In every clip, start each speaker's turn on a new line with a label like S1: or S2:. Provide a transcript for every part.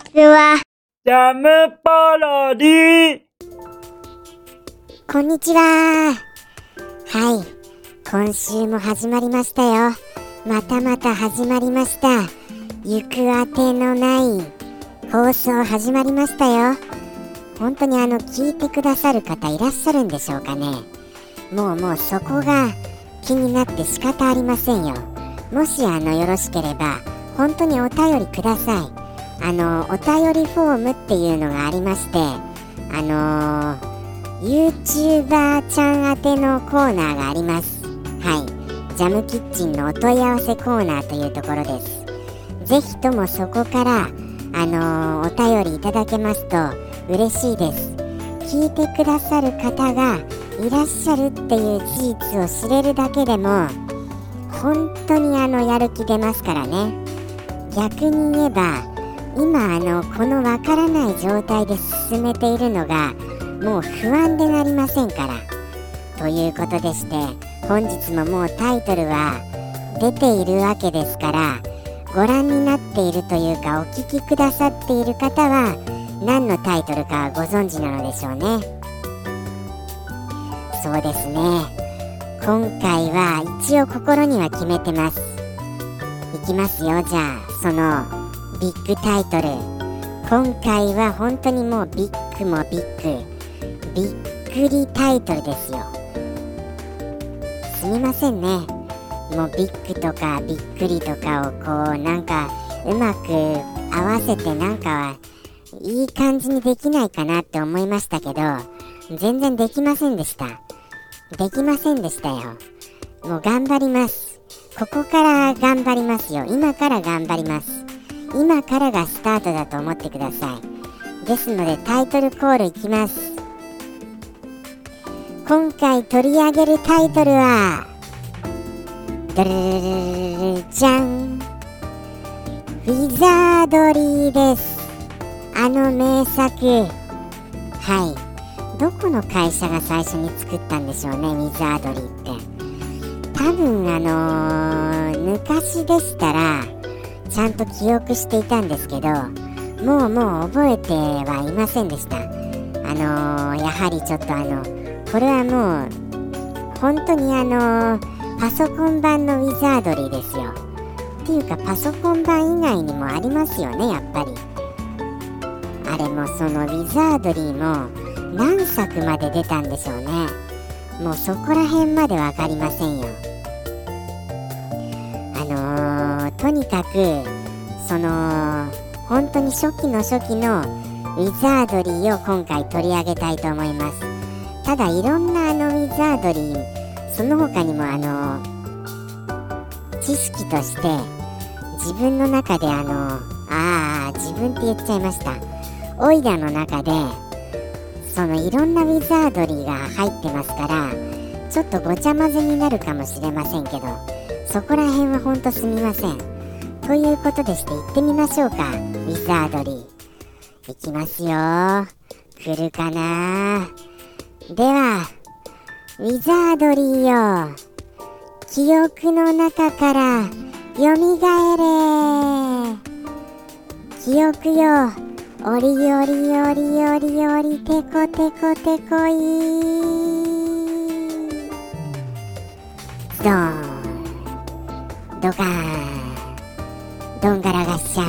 S1: ちは。
S2: ジャムパロディ
S3: こんにちは。はい。今週も始まりましたよ。またまた始まりました。行くあてのない放送始まりましたよ。本当にあの聞いてくださる方いらっしゃるんでしょうかね。もうもうそこが気になって仕方ありませんよ。もしあのよろしければ本当にお便りください。あのお便りフォームっていうのがありまして、あのー YouTuber ちゃん宛てのコーナーがあります。はい。ジャムキッチンのお問い合わせコーナーというところです。ぜひともそこから、あのお便りいただけますと嬉しいです。聞いてくださる方がいらっしゃるっていう事実を知れるだけでも、本当にあのやる気出ますからね。逆に言えば、今あのこのわからない状態で進めているのがもう不安でなりませんから。ということでして本日ももうタイトルは出ているわけですからご覧になっているというかお聞きくださっている方は何のタイトルかご存知なのでしょうね。そうですね。今回は一応心には決めてます。いきますよじゃあそのビッグタイトル。今回は本当にもうビッグもビッグ。びっくりタイトルですよ。すみませんね。もうビッグとかびっくりとかをこうなんかうまく合わせてなんかはいい感じにできないかなって思いましたけど全然できませんでした。できませんでしたよ。もう頑張ります。ここから頑張りますよ。今から頑張ります。今からがスタートだと思ってください。ですのでタイトルコールいきます。今回取り上げるタイトルはドルルルじゃんウィザードリーですあの名作はいどこの会社が最初に作ったんでしょうねウィザードリーって多分あのー昔でしたらゃんと記憶していたんですけどもうもう覚えてはいませんでした。あのーやはりちょっとあのこれはもう本当にあのパソコン版のウィザードリーですよ。っていうかパソコン版以外にもありますよねやっぱり。あれもそのウィザードリーも何作まで出たんでしょうね。もうそこら辺まで分かりませんよ。あのーとにかくその本当に初期の初期のウィザードリーを今回取り上げたいと思います。ただいろんなあのウィザードリーその他にもあの知識として自分の中であのああ自分って言っちゃいました。オイラの中でそのいろんなウィザードリーが入ってますからちょっとごちゃ混ぜになるかもしれませんけどそこら辺はほんとすみません。ということでして行ってみましょうか。ウィザードリー。いきますよ。来るかな。ではウィザードリーよ記憶の中からよみがえれ。記憶よ。おりおりおりおりおりてこてこてこい。ドーン。ドカーン。どんがらがっしゃ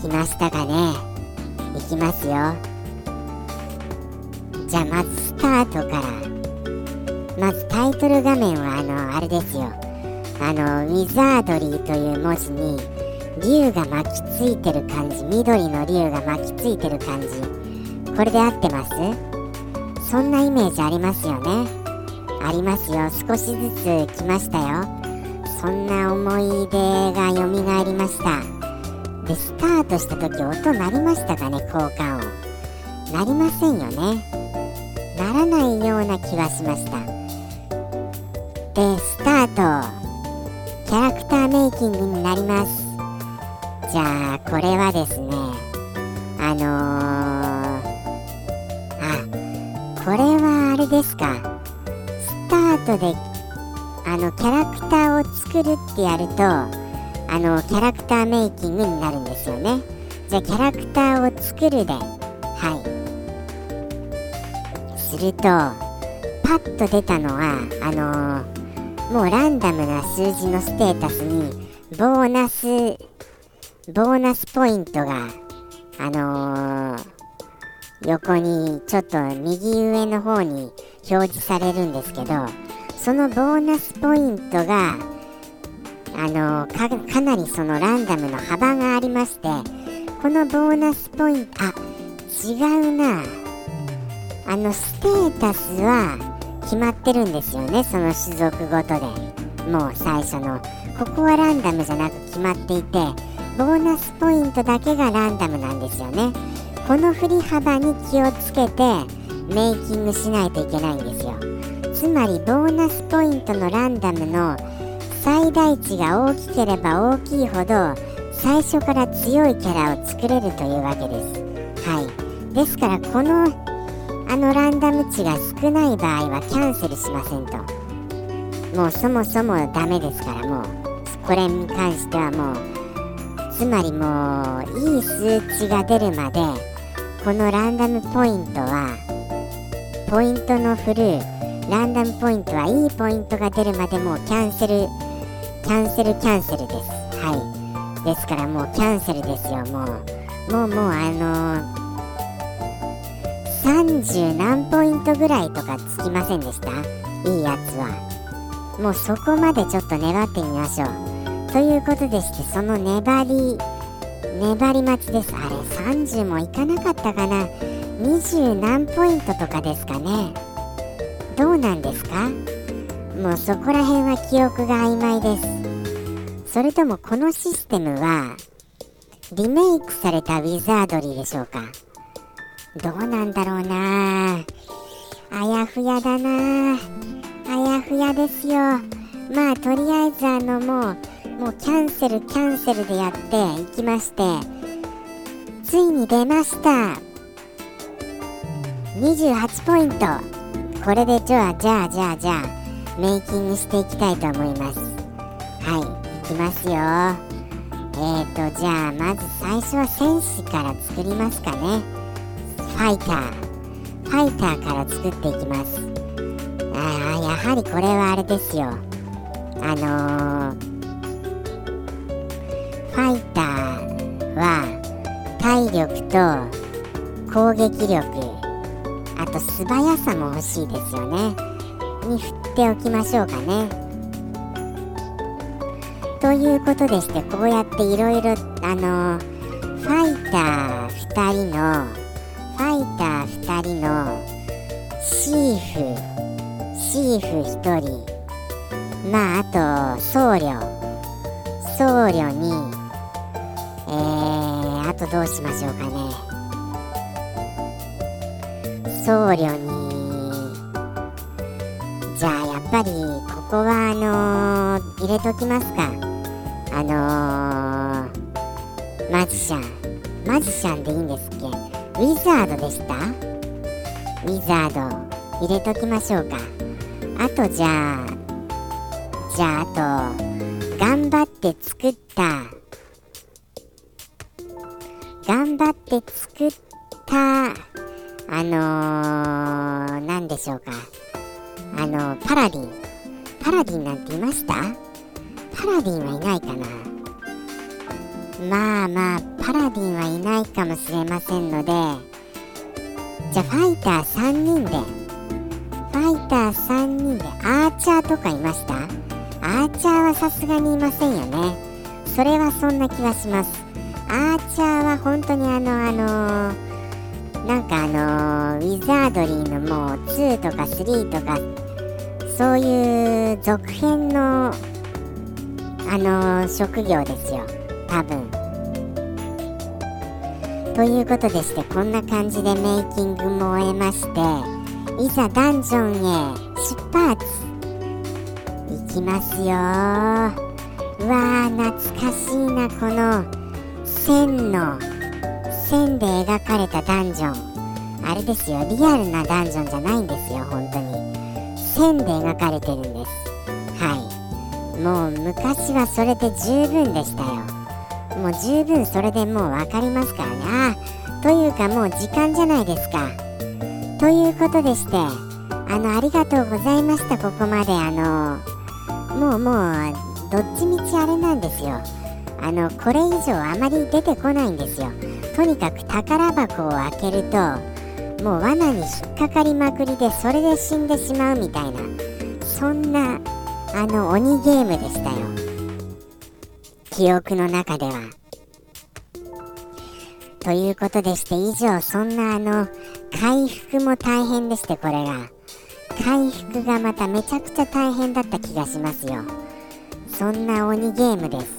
S3: 来ましたかね。いきますよ。じゃあまずスタートから。まずタイトル画面はあのあれですよ。あのウィザードリーという文字に竜が巻きついてる感じ緑の竜が巻きついてる感じ。これで合ってます？そんなイメージありますよね。ありますよ。少しずつ来ましたよ。そんな思い出が蘇りました。でスタートした時音鳴りましたかね効果音。鳴りませんよね。ならないような気はしました。でスタート。キャラクターメイキングになります。じゃあこれはですねあのー、あこれはあれですか。トであのキャラクターを作るってやるとあのキャラクターメイキングになるんですよね。じゃあキャラクターを作るではい。するとパッと出たのはあのー、もうランダムな数字のステータスにボーナスボーナスポイントがあのー、横にちょっと右上の方に表示されるんですけどそのボーナスポイントがあのかかなりそのランダムの幅がありましてこのボーナスポイントあ違うな。あのステータスは決まってるんですよねその種族ごとで。もう最初の。ここはランダムじゃなく決まっていてボーナスポイントだけがランダムなんですよね。この振り幅に気をつけてメイキングしないといけないんですよつまりボーナスポイントのランダムの最大値が大きければ大きいほど最初から強いキャラを作れるというわけです。はい。ですからこのあのランダム値が少ない場合はキャンセルしませんと。もうそもそもダメですからもう。これに関してはもうつまりもういい数値が出るまでこのランダムポイントはポイントの振るランダムポイントはいいポイントが出るまでもうキャンセルキャンセルキャンセルです。はい。ですからもうキャンセルですよもう。もうもうあのー、30何ポイントぐらいとかつきませんでした？いいやつは。もうそこまでちょっと粘ってみましょう。ということでしてその粘り粘り待ちです。あれ30もいかなかったかな？20何ポイントとかですかね。どうなんですか？もうそこら辺は記憶が曖昧です。それともこのシステムはリメイクされたウィザードリーでしょうか？どうなんだろうな？あやふやだな。あやふやですよ。まあとりあえずあのもうもうキャンセルキャンセルでやっていきましてついに出ました。28ポイント。これでじゃあじゃあじゃあじゃあメイキングしていきたいと思います。はいいきますよ。えーとじゃあまず最初は戦士から作りますかね。ファイター。ファイターから作っていきます。ああやはりこれはあれですよ。あのーファイターは体力と攻撃力あと素早さも欲しいですよね。に振っておきましょうかね。ということでしてこうやっていろいろあのファイター2人のファイター2人のシーフシーフ1人まああと僧侶。僧侶にえー、あとどうしましょうかね。僧侶に。じゃあやっぱりここはあのー、入れときますか。あのー、マジシャン。マジシャンでいいんですっけ。ウィザードでした？ウィザード入れときましょうか。あとじゃあじゃああと頑張って作った。頑張って作ったあのー、何でしょうか。あのパラディン。パラディンなんていました？パラディンはいないかな。まあまあパラディンはいないかもしれませんのでじゃあファイター3人でファイター3人でアーチャーとかいました？アーチャーはさすがにいませんよね。それはそんな気がします。アーチャーは本当にあのあのー、なんかあのー、ウィザードリーのもう2とか3とかそういう続編のあのー、職業ですよ。多分。ということでしてこんな感じでメイキングも終えましていざダンジョンへ出発。いきますよ。うわー懐かしいなこの線の。で描かれたダンジョン。あれですよ。リアルなダンジョンじゃないんですよ。本当に。線で描かれてるんです。はい。もう昔はそれで十分でしたよ。もう十分それでもう分かりますからね。ああというかもう時間じゃないですか。ということでしてあのありがとうございました。ここまで。あのもうもうどっちみちあれなんですよ。あのこれ以上あまり出てこないんですよ。とにかく宝箱を開けるともう罠に引っかかりまくりでそれで死んでしまうみたいなそんなあの鬼ゲームでしたよ。記憶の中では。ということでして以上そんなあの回復も大変でしてこれが。回復がまためちゃくちゃ大変だった気がしますよ。そんな鬼ゲームです。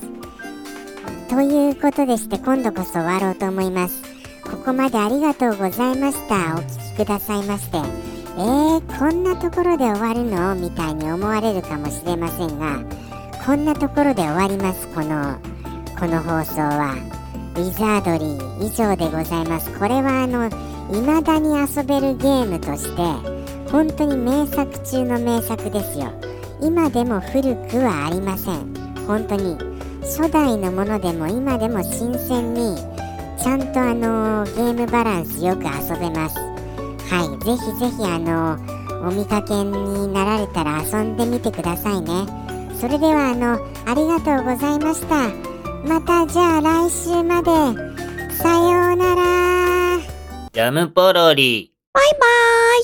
S3: ということでして今度こそ終わろうと思います。ここまでありがとうございました。お聴きくださいまして。えー、こんなところで終わるの？みたいに思われるかもしれませんが。こんなところで終わりますこのこの放送は。ウィザードリー以上でございます。これはあの未だに遊べるゲームとして本当に名作中の名作ですよ。今でも古くはありません。本当に初代のものでも今でも新鮮にちゃんとあのゲームバランスよく遊べます。はい。ぜひぜひあのお見かけになられたら遊んでみてくださいね。それではあのありがとうございました。またじゃあ来週まで。さようなら。
S2: ジャムポロリ。
S1: バイバーイ